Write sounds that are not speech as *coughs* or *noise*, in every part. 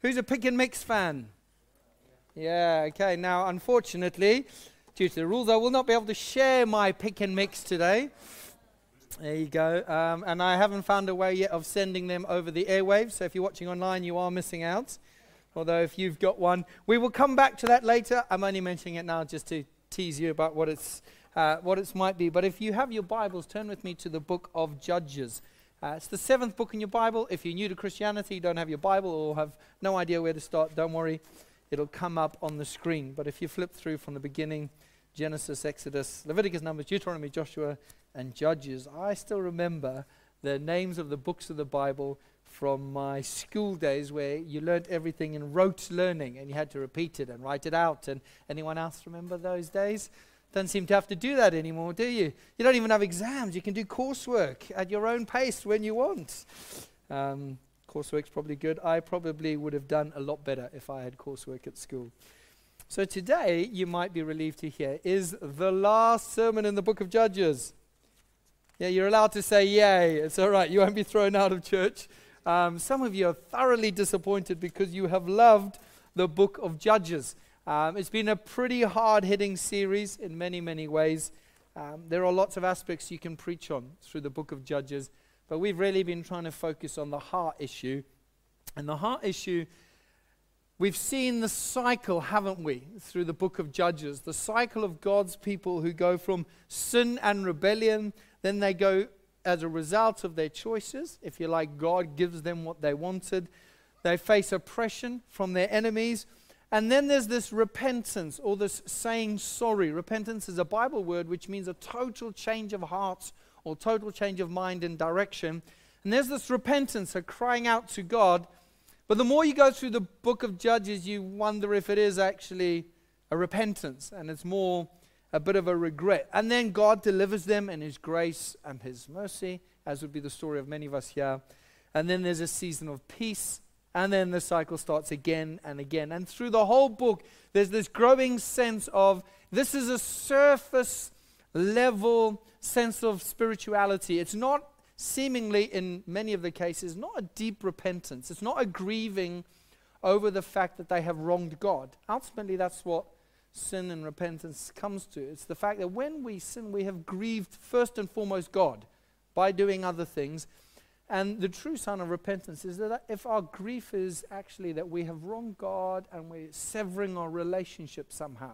Who's a pick and mix fan? Yeah, okay. Now, unfortunately, due to the rules, I will not be able to share my pick and mix today. There you go. Um, and I haven't found a way yet of sending them over the airwaves. So if you're watching online, you are missing out. Although if you've got one, we will come back to that later. I'm only mentioning it now just to tease you about what it's uh, what it might be. But if you have your Bibles, turn with me to the book of Judges. Uh, it's the seventh book in your Bible. If you're new to Christianity, don't have your Bible or have no idea where to start, don't worry. It'll come up on the screen. But if you flip through from the beginning, Genesis, Exodus, Leviticus, Numbers, Deuteronomy, Joshua, and Judges, I still remember the names of the books of the Bible from my school days where you learned everything in rote learning and you had to repeat it and write it out. And anyone else remember those days? Don't seem to have to do that anymore, do you? You don't even have exams. You can do coursework at your own pace when you want. Um, coursework's probably good. I probably would have done a lot better if I had coursework at school. So today, you might be relieved to hear, is the last sermon in the book of Judges. Yeah, you're allowed to say yay. It's all right. You won't be thrown out of church. Um, some of you are thoroughly disappointed because you have loved the book of Judges. Um, it's been a pretty hard hitting series in many, many ways. Um, there are lots of aspects you can preach on through the book of Judges, but we've really been trying to focus on the heart issue. And the heart issue, we've seen the cycle, haven't we, through the book of Judges? The cycle of God's people who go from sin and rebellion, then they go as a result of their choices. If you like, God gives them what they wanted. They face oppression from their enemies and then there's this repentance or this saying sorry. Repentance is a Bible word which means a total change of heart or total change of mind and direction. And there's this repentance, a crying out to God. But the more you go through the book of Judges, you wonder if it is actually a repentance and it's more a bit of a regret. And then God delivers them in His grace and His mercy, as would be the story of many of us here. And then there's a season of peace and then the cycle starts again and again. And through the whole book, there's this growing sense of this is a surface level sense of spirituality. It's not seemingly, in many of the cases, not a deep repentance. It's not a grieving over the fact that they have wronged God. Ultimately, that's what sin and repentance comes to. It's the fact that when we sin, we have grieved first and foremost God by doing other things. And the true sign of repentance is that if our grief is actually that we have wronged God and we're severing our relationship somehow.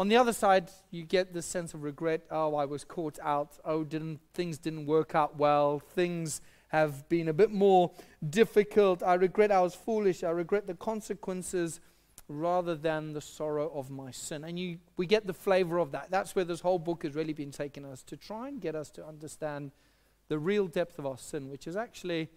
On the other side, you get this sense of regret. Oh, I was caught out. Oh, didn't things didn't work out well. Things have been a bit more difficult. I regret I was foolish. I regret the consequences rather than the sorrow of my sin. And you, we get the flavor of that. That's where this whole book has really been taking us to try and get us to understand the real depth of our sin, which is actually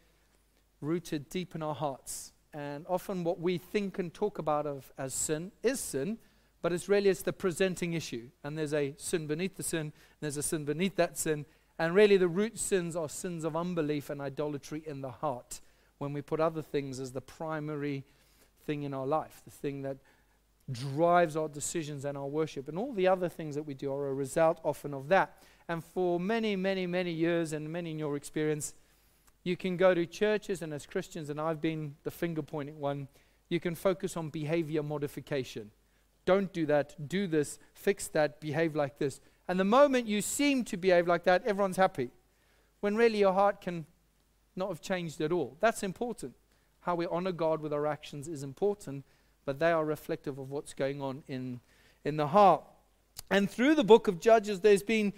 rooted deep in our hearts. And often what we think and talk about of as sin is sin, but it's really it's the presenting issue. And there's a sin beneath the sin, there's a sin beneath that sin. And really the root sins are sins of unbelief and idolatry in the heart when we put other things as the primary thing in our life, the thing that drives our decisions and our worship. And all the other things that we do are a result often of that. And for many, many, many years, and many in your experience, you can go to churches, and as Christians, and I've been the finger pointing one, you can focus on behavior modification. Don't do that, do this, fix that, behave like this. And the moment you seem to behave like that, everyone's happy. When really your heart can not have changed at all. That's important. How we honor God with our actions is important, but they are reflective of what's going on in, in the heart. And through the book of Judges, there's been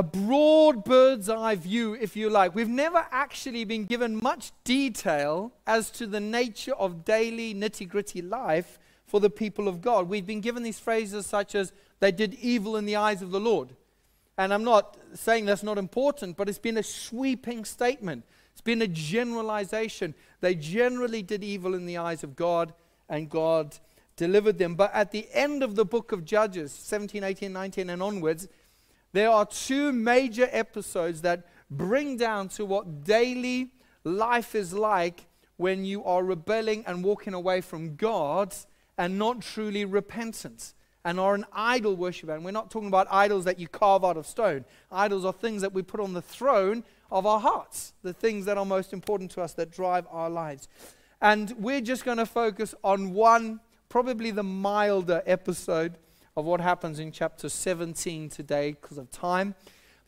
a broad bird's eye view, if you like. We've never actually been given much detail as to the nature of daily nitty gritty life for the people of God. We've been given these phrases such as, they did evil in the eyes of the Lord. And I'm not saying that's not important, but it's been a sweeping statement. It's been a generalization. They generally did evil in the eyes of God, and God delivered them. But at the end of the book of Judges, 17, 18, 19, and onwards, there are two major episodes that bring down to what daily life is like when you are rebelling and walking away from God and not truly repentant and are an idol worshiper. And we're not talking about idols that you carve out of stone. Idols are things that we put on the throne of our hearts, the things that are most important to us that drive our lives. And we're just going to focus on one, probably the milder episode of what happens in chapter 17 today because of time.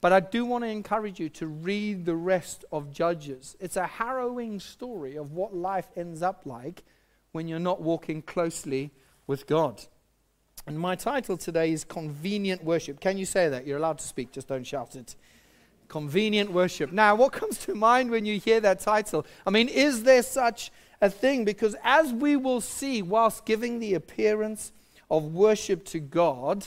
But I do want to encourage you to read the rest of Judges. It's a harrowing story of what life ends up like when you're not walking closely with God. And my title today is Convenient Worship. Can you say that? You're allowed to speak, just don't shout it. Convenient worship. Now, what comes to mind when you hear that title? I mean, is there such a thing? Because as we will see, whilst giving the appearance of worship to God,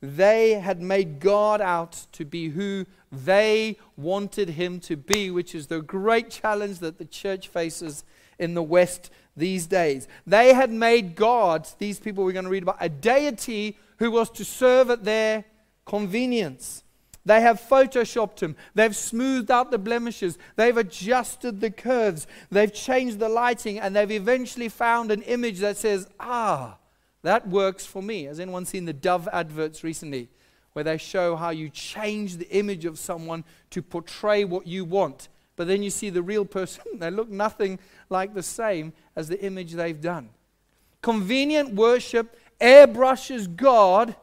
they had made God out to be who they wanted him to be, which is the great challenge that the church faces in the West these days. They had made God, these people we're going to read about, a deity who was to serve at their convenience. They have photoshopped him. They've smoothed out the blemishes. They've adjusted the curves. They've changed the lighting. And they've eventually found an image that says, ah, that works for me. Has anyone seen the Dove adverts recently? Where they show how you change the image of someone to portray what you want. But then you see the real person, *laughs* they look nothing like the same as the image they've done. Convenient worship airbrushes God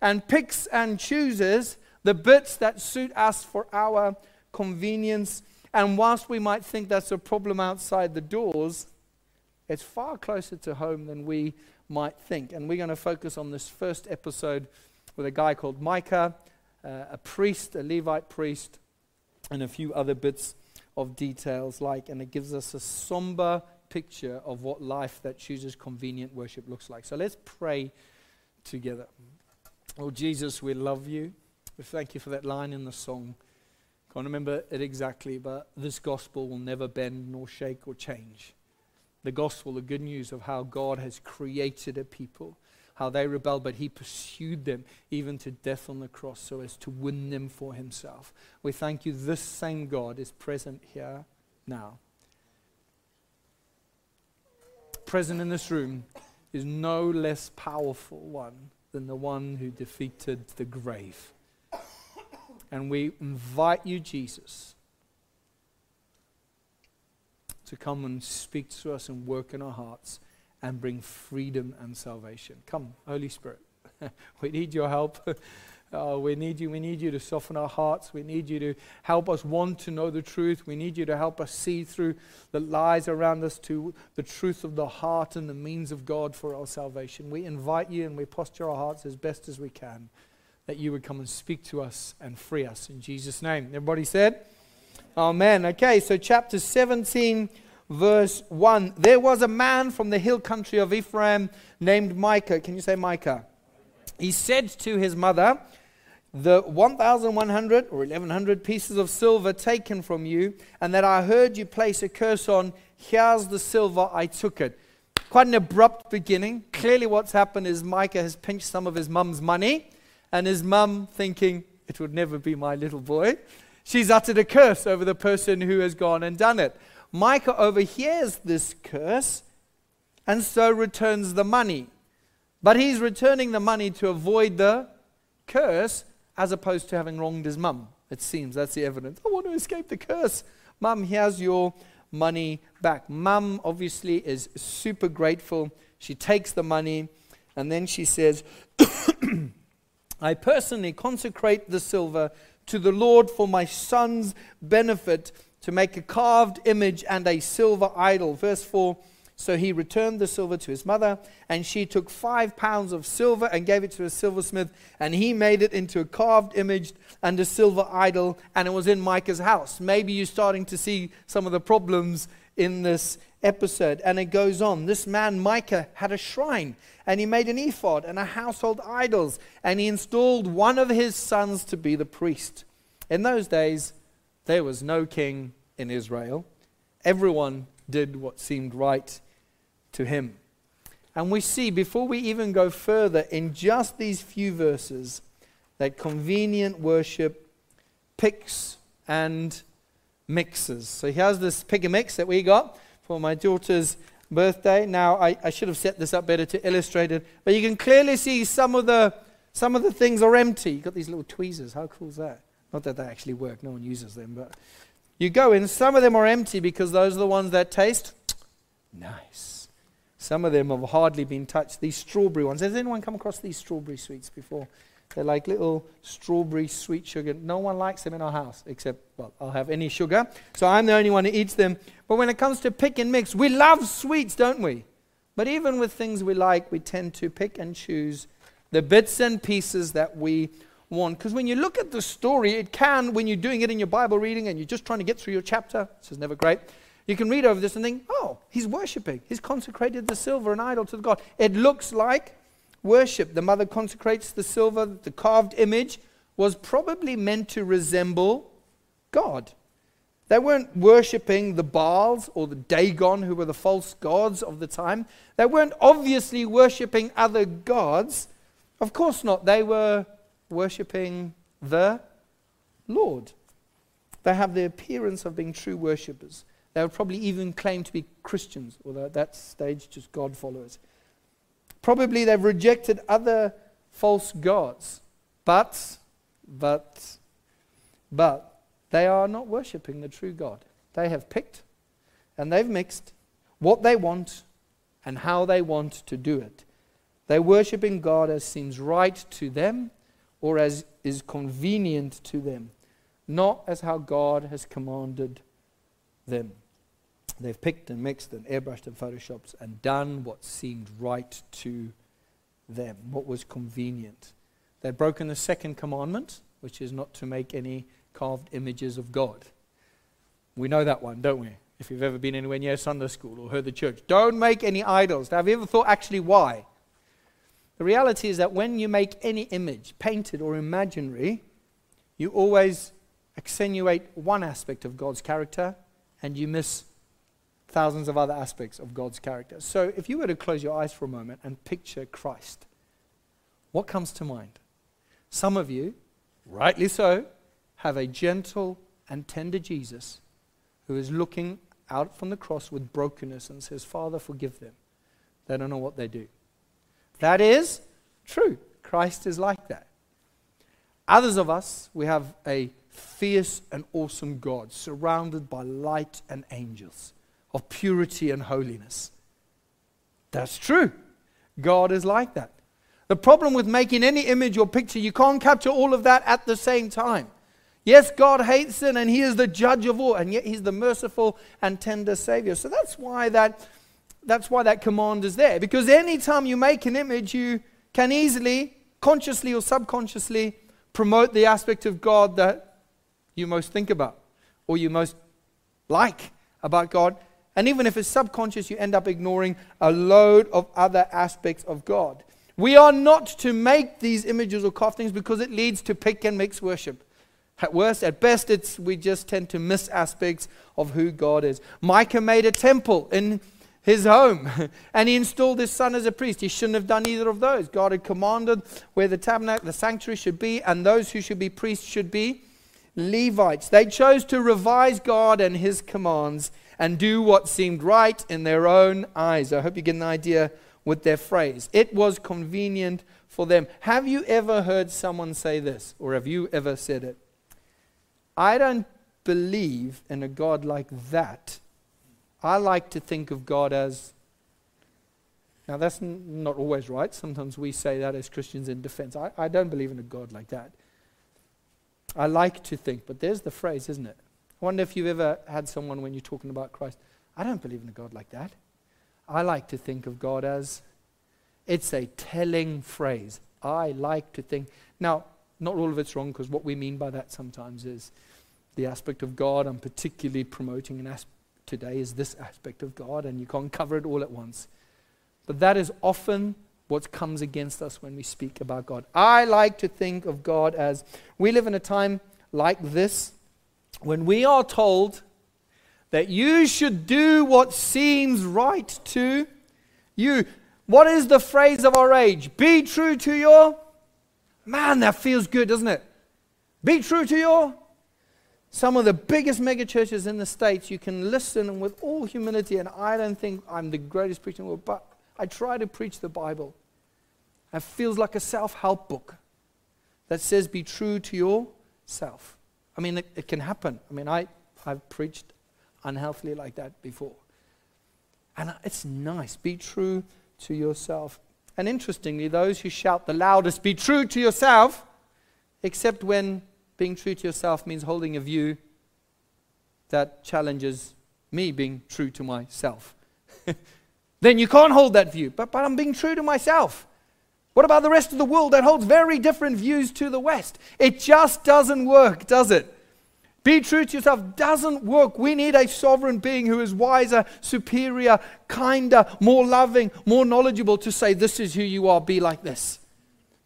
and picks and chooses the bits that suit us for our convenience. And whilst we might think that's a problem outside the doors, it's far closer to home than we might think. And we're going to focus on this first episode with a guy called Micah, uh, a priest, a Levite priest, and a few other bits of details like, and it gives us a somber picture of what life that chooses convenient worship looks like. So let's pray together. Oh, Jesus, we love you. We thank you for that line in the song. Can't remember it exactly, but this gospel will never bend nor shake or change the gospel, the good news of how God has created a people, how they rebelled, but He pursued them even to death on the cross so as to win them for Himself. We thank you, this same God is present here now. Present in this room is no less powerful one than the one who defeated the grave. And we invite you, Jesus to come and speak to us and work in our hearts and bring freedom and salvation. Come, Holy Spirit. *laughs* we need your help. *laughs* Oh, we need you. We need you to soften our hearts. We need you to help us want to know the truth. We need you to help us see through the lies around us to the truth of the heart and the means of God for our salvation. We invite you and we posture our hearts as best as we can that you would come and speak to us and free us. In Jesus' name. Everybody said? Amen. Okay, so chapter 17, verse 1. There was a man from the hill country of Ephraim named Micah. Can you say Micah? He said to his mother, The 1,100 or 1,100 pieces of silver taken from you, and that I heard you place a curse on, here's the silver, I took it. Quite an abrupt beginning. Clearly, what's happened is Micah has pinched some of his mum's money, and his mum thinking, It would never be my little boy She's uttered a curse over the person who has gone and done it. Micah overhears this curse and so returns the money. But he's returning the money to avoid the curse as opposed to having wronged his mum. It seems that's the evidence. I want to escape the curse. Mum, here's your money back. Mum obviously is super grateful. She takes the money and then she says, *coughs* I personally consecrate the silver to the Lord for my son's benefit to make a carved image and a silver idol. Verse 4 So he returned the silver to his mother, and she took five pounds of silver and gave it to a silversmith, and he made it into a carved image and a silver idol, and it was in Micah's house. Maybe you're starting to see some of the problems in this episode. And it goes on. This man, Micah, had a shrine and he made an ephod and a household idols, and he installed one of his sons to be the priest. In those days, there was no king in Israel. Everyone did what seemed right to him. And we see, before we even go further, in just these few verses, that convenient worship picks and mixes. So here's this pick and mix that we got for my daughter's birthday. Now, I, I should have set this up better to illustrate it, but you can clearly see some of the, some of the things are empty. You've got these little tweezers. How cool is that? Not that they actually work, no one uses them, but you go in, some of them are empty because those are the ones that taste Nice. Some of them have hardly been touched. These strawberry ones. Has anyone come across these strawberry sweets before? They're like little strawberry sweet sugar. No one likes them in our house except, well, I'll have any sugar. So I'm the only one who eats them. But when it comes to pick and mix, we love sweets, don't we? But even with things we like, we tend to pick and choose the bits and pieces that we want. Because when you look at the story, it can, when you're doing it in your Bible reading and you're just trying to get through your chapter, this is never great, you can read over this and think, oh, he's worshiping. He's consecrated the silver and idol to the God. It looks like worship. The mother consecrates the silver, the carved image was probably meant to resemble God. They weren't worshipping the Baals or the Dagon, who were the false gods of the time. They weren't obviously worshipping other gods. Of course not. They were worshipping the Lord. They have the appearance of being true worshippers. They would probably even claim to be Christians, although at that stage, just God followers. Probably they've rejected other false gods. But, but, but, they are not worshipping the true God. They have picked and they've mixed what they want and how they want to do it. They're worshipping God as seems right to them or as is convenient to them, not as how God has commanded them. They've picked and mixed and airbrushed and photoshopped and done what seemed right to them, what was convenient. They've broken the second commandment, which is not to make any carved images of God. We know that one, don't we? If you've ever been anywhere near Sunday school or heard the church, don't make any idols. Now, have you ever thought actually why? The reality is that when you make any image, painted or imaginary, you always accentuate one aspect of God's character and you miss thousands of other aspects of God's character. So if you were to close your eyes for a moment and picture Christ, what comes to mind? Some of you, rightly so, have a gentle and tender Jesus who is looking out from the cross with brokenness and says, Father, forgive them. They don't know what they do. That is true. Christ is like that. Others of us, we have a fierce and awesome God surrounded by light and angels of purity and holiness. That's true. God is like that. The problem with making any image or picture, you can't capture all of that at the same time. Yes, God hates sin and He is the judge of all, and yet He's the merciful and tender Savior. So that's why that, that's why that command is there. Because anytime you make an image, you can easily, consciously or subconsciously, promote the aspect of God that you most think about or you most like about God. And even if it's subconscious, you end up ignoring a load of other aspects of God. We are not to make these images or carve things because it leads to pick and mix worship. At worst, at best, it's, we just tend to miss aspects of who God is. Micah made a temple in his home *laughs* and he installed his son as a priest. He shouldn't have done either of those. God had commanded where the tabernacle, the sanctuary should be, and those who should be priests should be Levites. They chose to revise God and his commands and do what seemed right in their own eyes. I hope you get an idea with their phrase. It was convenient for them. Have you ever heard someone say this, or have you ever said it? I don't believe in a God like that. I like to think of God as. Now, that's n- not always right. Sometimes we say that as Christians in defense. I, I don't believe in a God like that. I like to think, but there's the phrase, isn't it? I wonder if you've ever had someone when you're talking about Christ, I don't believe in a God like that. I like to think of God as it's a telling phrase. I like to think. Now, not all of it's wrong because what we mean by that sometimes is the aspect of God I'm particularly promoting an as- today is this aspect of God, and you can't cover it all at once. But that is often what comes against us when we speak about God. I like to think of God as we live in a time like this when we are told that you should do what seems right to you. What is the phrase of our age? Be true to your Man, that feels good, doesn't it? Be true to your. Some of the biggest megachurches in the States, you can listen with all humility, and I don't think I'm the greatest preacher in the world, but I try to preach the Bible. It feels like a self help book that says, Be true to yourself. I mean, it, it can happen. I mean, I, I've preached unhealthily like that before. And it's nice. Be true to yourself. And interestingly, those who shout the loudest, be true to yourself, except when being true to yourself means holding a view that challenges me being true to myself. *laughs* then you can't hold that view. But, but I'm being true to myself. What about the rest of the world that holds very different views to the West? It just doesn't work, does it? Be true to yourself doesn't work. We need a sovereign being who is wiser, superior, kinder, more loving, more knowledgeable to say, This is who you are, be like this.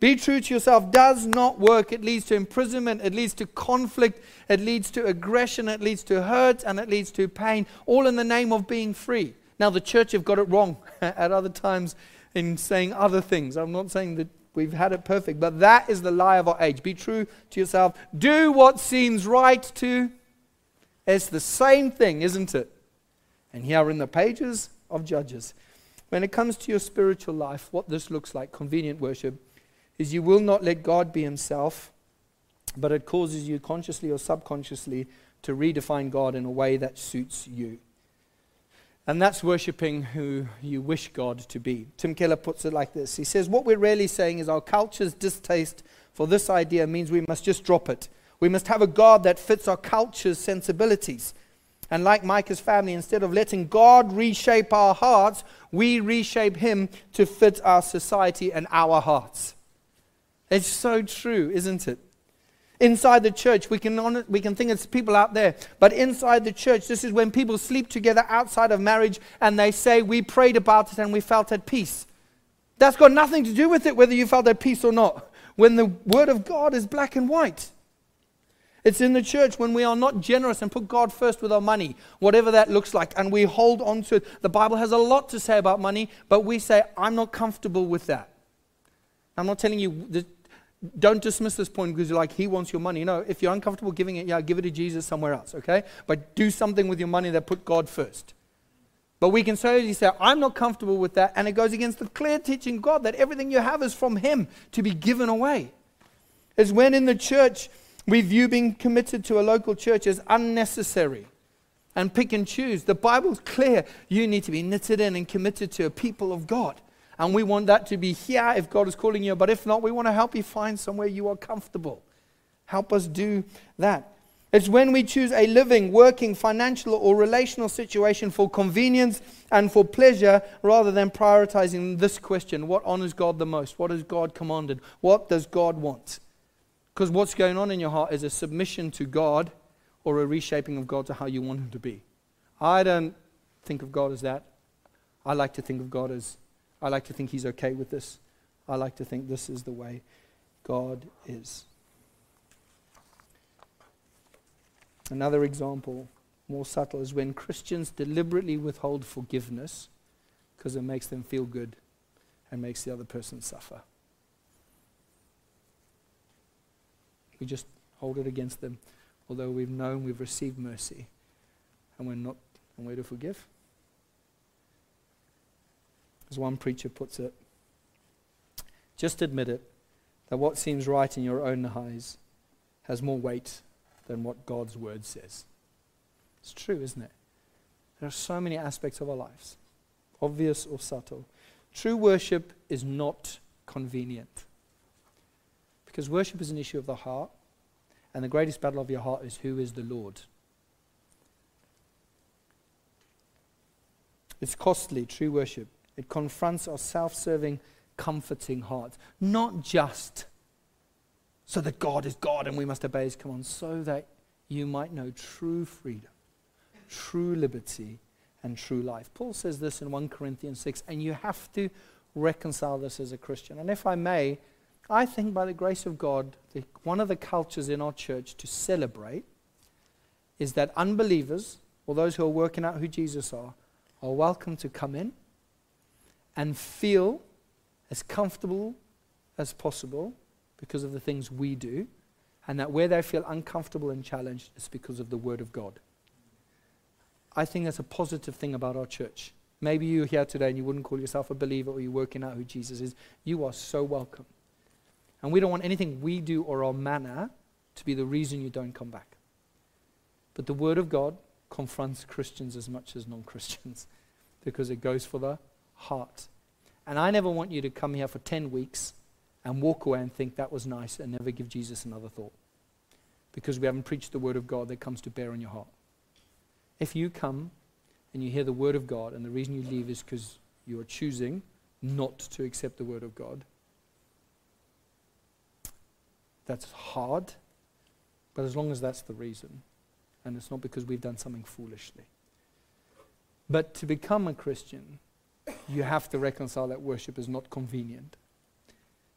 Be true to yourself does not work. It leads to imprisonment, it leads to conflict, it leads to aggression, it leads to hurt, and it leads to pain, all in the name of being free. Now, the church have got it wrong *laughs* at other times in saying other things. I'm not saying that we've had it perfect, but that is the lie of our age. Be true to yourself. Do what seems right to. It's the same thing, isn't it? And here in the pages of Judges, when it comes to your spiritual life, what this looks like, convenient worship is you will not let God be himself, but it causes you consciously or subconsciously to redefine God in a way that suits you. And that's worshiping who you wish God to be. Tim Keller puts it like this He says, What we're really saying is our culture's distaste for this idea means we must just drop it. We must have a God that fits our culture's sensibilities. And like Micah's family, instead of letting God reshape our hearts, we reshape Him to fit our society and our hearts. It's so true, isn't it? Inside the church, we can, we can think it's people out there, but inside the church, this is when people sleep together outside of marriage and they say, We prayed about it and we felt at peace. That's got nothing to do with it whether you felt at peace or not. When the Word of God is black and white, it's in the church when we are not generous and put God first with our money, whatever that looks like, and we hold on to it. The Bible has a lot to say about money, but we say, I'm not comfortable with that. I'm not telling you don't dismiss this point because you're like, he wants your money. No, if you're uncomfortable giving it, yeah, give it to Jesus somewhere else, okay? But do something with your money that put God first. But we can solely say, I'm not comfortable with that. And it goes against the clear teaching of God that everything you have is from Him to be given away. It's when in the church we view being committed to a local church as unnecessary and pick and choose. The Bible's clear. You need to be knitted in and committed to a people of God. And we want that to be here if God is calling you. But if not, we want to help you find somewhere you are comfortable. Help us do that. It's when we choose a living, working, financial, or relational situation for convenience and for pleasure rather than prioritizing this question what honors God the most? What has God commanded? What does God want? Because what's going on in your heart is a submission to God or a reshaping of God to how you want Him to be. I don't think of God as that. I like to think of God as I like to think he's okay with this. I like to think this is the way God is. Another example, more subtle, is when Christians deliberately withhold forgiveness because it makes them feel good and makes the other person suffer. We just hold it against them, although we've known we've received mercy and we're not, and we're to forgive. As one preacher puts it, just admit it that what seems right in your own eyes has more weight than what God's word says. It's true, isn't it? There are so many aspects of our lives, obvious or subtle. True worship is not convenient. Because worship is an issue of the heart, and the greatest battle of your heart is who is the Lord. It's costly, true worship. It confronts our self serving, comforting hearts. Not just so that God is God and we must obey his commands, so that you might know true freedom, true liberty, and true life. Paul says this in 1 Corinthians 6, and you have to reconcile this as a Christian. And if I may, I think by the grace of God, the, one of the cultures in our church to celebrate is that unbelievers, or those who are working out who Jesus are, are welcome to come in and feel as comfortable as possible because of the things we do, and that where they feel uncomfortable and challenged is because of the Word of God. I think that's a positive thing about our church. Maybe you're here today and you wouldn't call yourself a believer or you're working out who Jesus is. You are so welcome. And we don't want anything we do or our manner to be the reason you don't come back. But the Word of God confronts Christians as much as non Christians. *laughs* because it goes for the heart. And I never want you to come here for 10 weeks and walk away and think that was nice and never give Jesus another thought. Because we haven't preached the word of God that comes to bear on your heart. If you come and you hear the word of God and the reason you leave is because you are choosing not to accept the word of God, that's hard, but as long as that's the reason, and it's not because we've done something foolishly. But to become a Christian, you have to reconcile that worship is not convenient.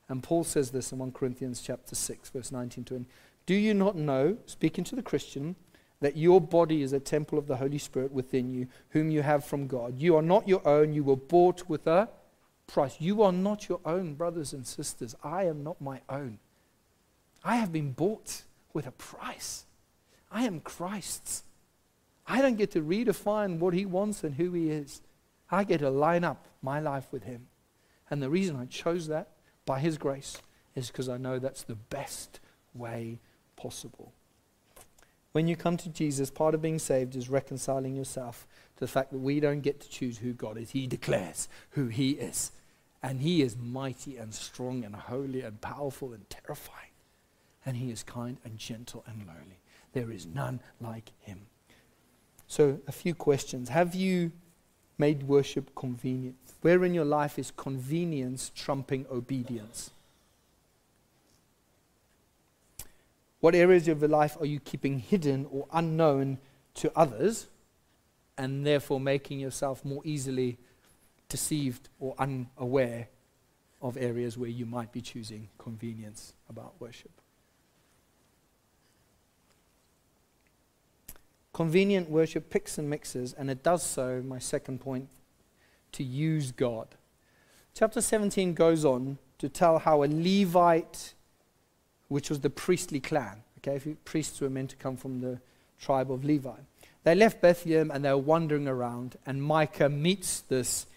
And Paul says this in 1 Corinthians chapter 6, verse 19 to 20. Do you not know, speaking to the Christian, that your body is a temple of the Holy Spirit within you, whom you have from God? You are not your own, you were bought with a price. You are not your own, brothers and sisters. I am not my own. I have been bought with a price. I am Christ's. I don't get to redefine what he wants and who he is. I get to line up my life with him. And the reason I chose that by his grace is because I know that's the best way possible. When you come to Jesus, part of being saved is reconciling yourself to the fact that we don't get to choose who God is. He declares who he is. And he is mighty and strong and holy and powerful and terrifying and he is kind and gentle and lowly. There is none like him. So, a few questions. Have you made worship convenient? Where in your life is convenience trumping obedience? What areas of your life are you keeping hidden or unknown to others and therefore making yourself more easily deceived or unaware of areas where you might be choosing convenience about worship? Convenient worship picks and mixes, and it does so, my second point, to use God. Chapter 17 goes on to tell how a Levite, which was the priestly clan, okay, if priests were meant to come from the tribe of Levi, they left Bethlehem and they were wandering around, and Micah meets this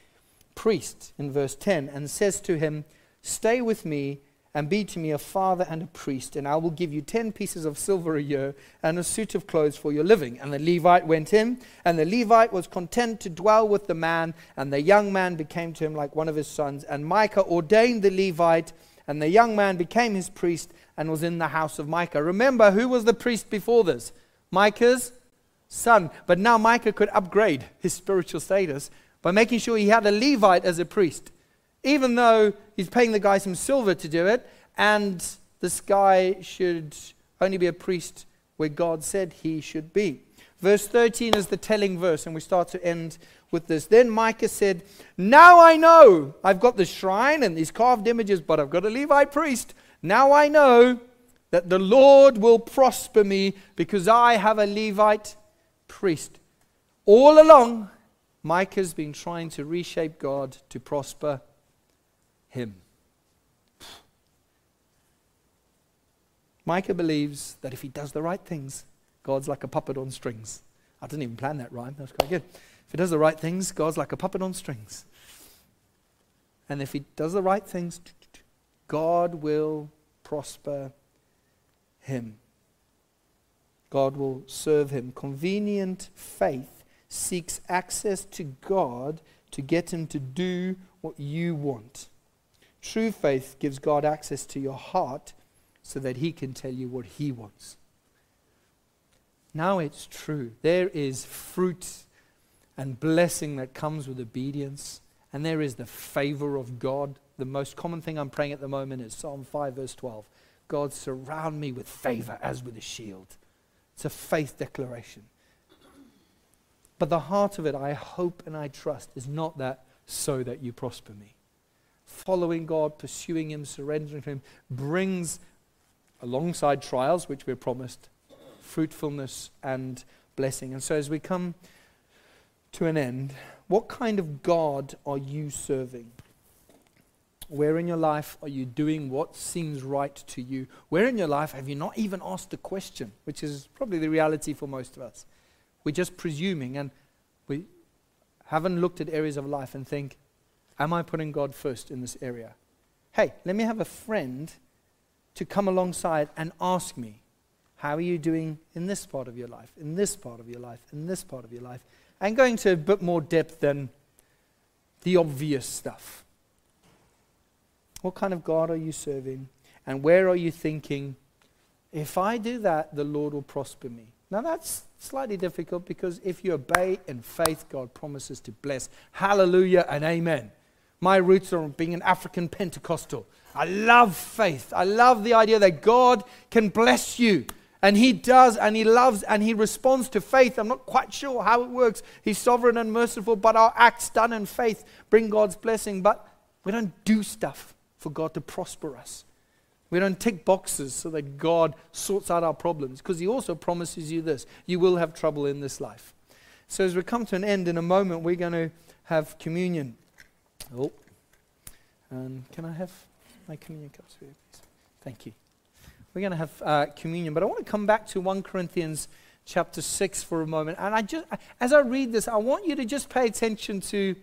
priest in verse 10 and says to him, Stay with me and be to me a father and a priest, and I will give you ten pieces of silver a year and a suit of clothes for your living. And the Levite went in, and the Levite was content to dwell with the man, and the young man became to him like one of his sons. And Micah ordained the Levite, and the young man became his priest and was in the house of Micah. Remember, who was the priest before this? Micah's son. But now Micah could upgrade his spiritual status by making sure he had a Levite as a priest even though he's paying the guy some silver to do it, and this guy should only be a priest where God said he should be. Verse 13 is the telling verse, and we start to end with this. Then Micah said, Now I know I've got the shrine and these carved images, but I've got a Levite priest. Now I know that the Lord will prosper me because I have a Levite priest. All along, Micah's been trying to reshape God to prosper him. Micah believes that if he does the right things, God's like a puppet on strings. I didn't even plan that rhyme. That was quite good. If he does the right things, God's like a puppet on strings. And if he does the right things, God will prosper him. God will serve him. Convenient faith seeks access to God to get him to do what you want. True faith gives God access to your heart so that He can tell you what He wants. Now it's true. There is fruit and blessing that comes with obedience, and there is the favor of God. The most common thing I'm praying at the moment is Psalm 5, verse 12. God, surround me with favor as with a shield. It's a faith declaration. But the heart of it, I hope and I trust, is not that so that you prosper me following God, pursuing Him, surrendering to Him, brings, alongside trials, which we're promised, fruitfulness and blessing. And so, as we come to an end, what kind of God are you serving? Where in your life are you doing what seems right to you? Where in your life have you not even asked the question, which is probably the reality for most of us? We're just presuming and we haven't looked at areas of life and think, Am I putting God first in this area? Hey, let me have a friend to come alongside and ask me, How are you doing in this part of your life, in this part of your life, in this part of your life? And going to a bit more depth than the obvious stuff. What kind of God are you serving? And where are you thinking, if I do that, the Lord will prosper me? Now that's slightly difficult because if you obey in faith, God promises to bless. Hallelujah and amen. My roots are being an African Pentecostal. I love faith. I love the idea that God can bless you. And He does, and He loves, and He responds to faith. I'm not quite sure how it works. He's sovereign and merciful, but our acts done in faith bring God's blessing. But we don't do stuff for God to prosper us. We don't tick boxes so that God sorts out our problems, because He also promises you this you will have trouble in this life. So, as we come to an end in a moment, we're going to have communion. Oh, and can I have my communion cups here, please? Thank you. We're going to have uh, communion, but I want to come back to 1 Corinthians chapter 6 for a moment. And I just, as I read this, I want you to just pay attention to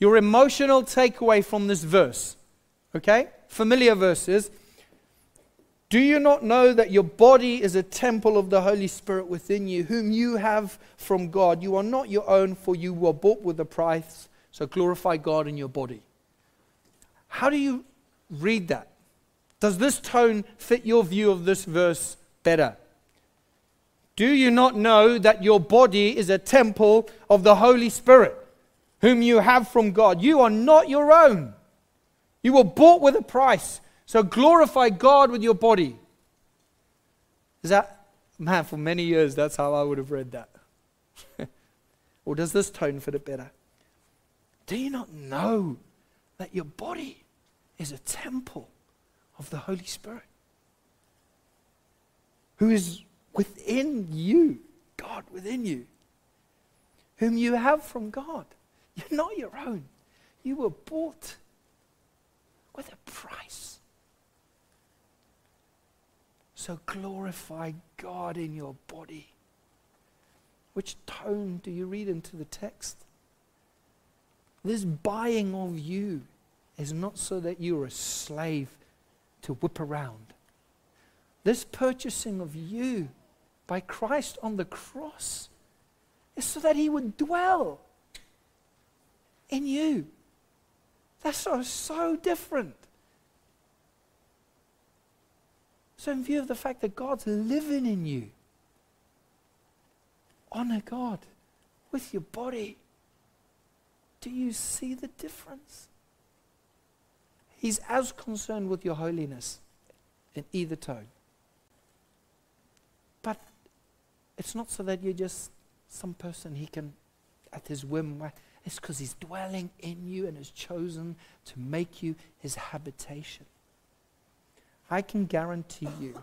your emotional takeaway from this verse. Okay? Familiar verses. Do you not know that your body is a temple of the Holy Spirit within you, whom you have from God? You are not your own, for you were bought with a price. So glorify God in your body. How do you read that? Does this tone fit your view of this verse better? Do you not know that your body is a temple of the Holy Spirit, whom you have from God? You are not your own. You were bought with a price. So glorify God with your body. Is that, man, for many years, that's how I would have read that. *laughs* or does this tone fit it better? Do you not know that your body is a temple of the Holy Spirit who is within you, God within you, whom you have from God. You're not your own. You were bought with a price. So glorify God in your body. Which tone do you read into the text? This buying of you is not so that you're a slave to whip around. This purchasing of you by Christ on the cross is so that he would dwell in you. That's so, so different. So, in view of the fact that God's living in you, honor God with your body. Do you see the difference? He's as concerned with your holiness in either tone. But it's not so that you're just some person he can, at his whim, it's because he's dwelling in you and has chosen to make you his habitation. I can guarantee you,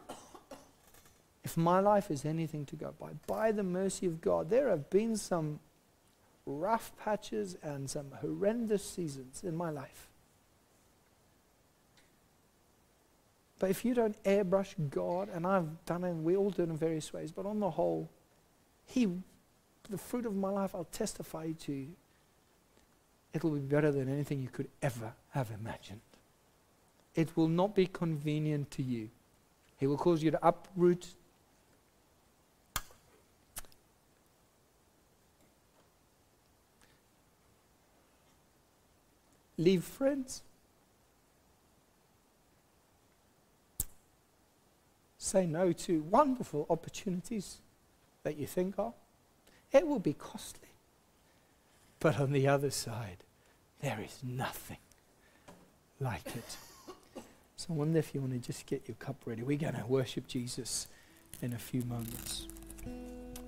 if my life is anything to go by, by the mercy of God, there have been some rough patches and some horrendous seasons in my life. But if you don't airbrush God, and I've done it, and we all do it in various ways, but on the whole, He, the fruit of my life, I'll testify to you. It'll be better than anything you could ever have imagined. It will not be convenient to you. He will cause you to uproot. Leave friends. say no to wonderful opportunities that you think of. It will be costly. But on the other side, there is nothing like it. *laughs* So I wonder if you want to just get your cup ready. We're going to worship Jesus in a few moments.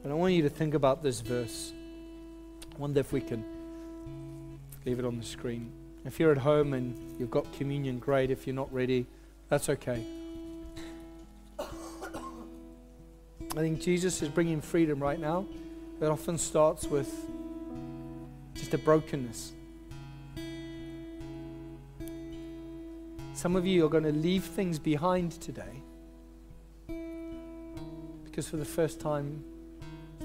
But I want you to think about this verse. I wonder if we can leave it on the screen. If you're at home and you've got communion, great. If you're not ready, that's okay. I think Jesus is bringing freedom right now. It often starts with just a brokenness. Some of you are going to leave things behind today because, for the first time,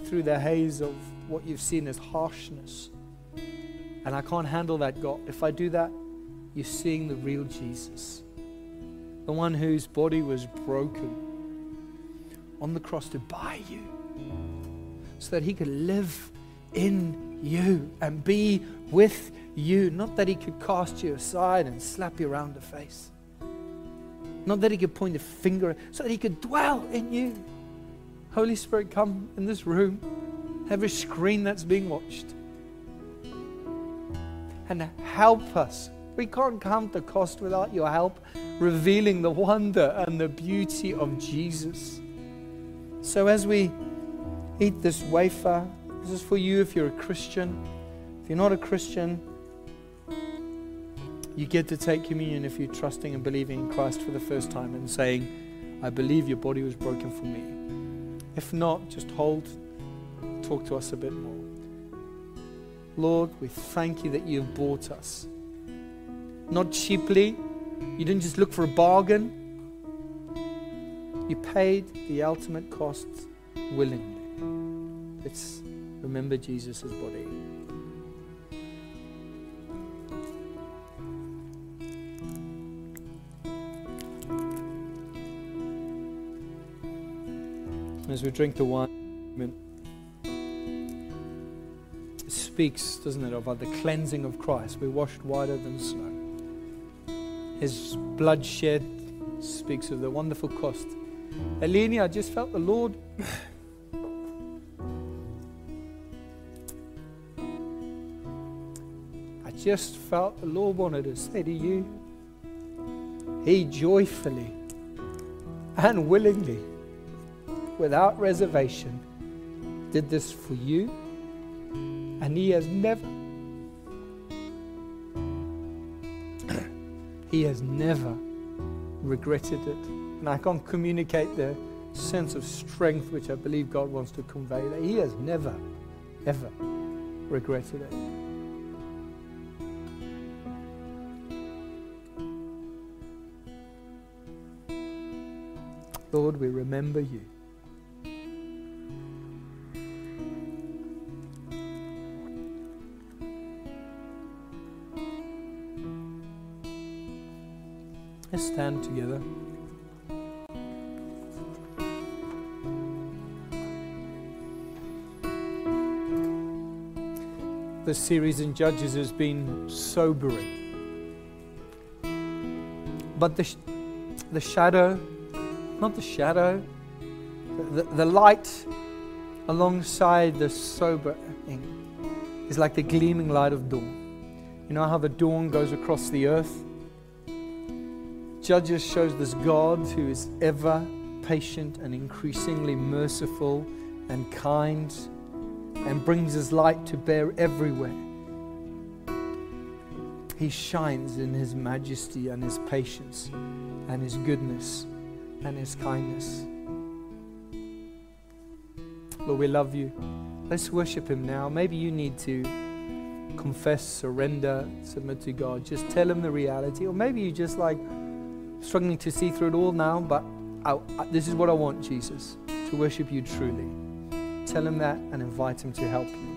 through the haze of what you've seen as harshness, and I can't handle that, God. If I do that, you're seeing the real Jesus, the one whose body was broken on the cross to buy you so that he could live in you and be with you, not that he could cast you aside and slap you around the face. Not that he could point a finger, so that he could dwell in you. Holy Spirit, come in this room, every screen that's being watched, and help us. We can't count the cost without your help, revealing the wonder and the beauty of Jesus. So as we eat this wafer, this is for you if you're a Christian. If you're not a Christian, you get to take communion if you're trusting and believing in Christ for the first time and saying, I believe your body was broken for me. If not, just hold, talk to us a bit more. Lord, we thank you that you have bought us. Not cheaply, you didn't just look for a bargain. You paid the ultimate cost willingly. Let's remember Jesus' body. As we drink the wine, speaks, doesn't it, of the cleansing of Christ. We're washed whiter than snow. His blood shed speaks of the wonderful cost. Eleni, I just felt the Lord. I just felt the Lord wanted to say to you, He joyfully and willingly without reservation, did this for you, and He has never, *clears throat* He has never regretted it. And I can't communicate the sense of strength which I believe God wants to convey that He has never, ever regretted it. Lord, we remember you. Stand together. This series in Judges has been sobering. But the, sh- the shadow, not the shadow, the, the light alongside the sobering is like the gleaming light of dawn. You know how the dawn goes across the earth? Judges shows this God who is ever patient and increasingly merciful and kind and brings his light to bear everywhere. He shines in his majesty and his patience and his goodness and his kindness. Lord, we love you. Let's worship him now. Maybe you need to confess, surrender, submit to God. Just tell him the reality. Or maybe you just like, struggling to see through it all now, but I, I, this is what I want, Jesus, to worship you truly. Tell him that and invite him to help you.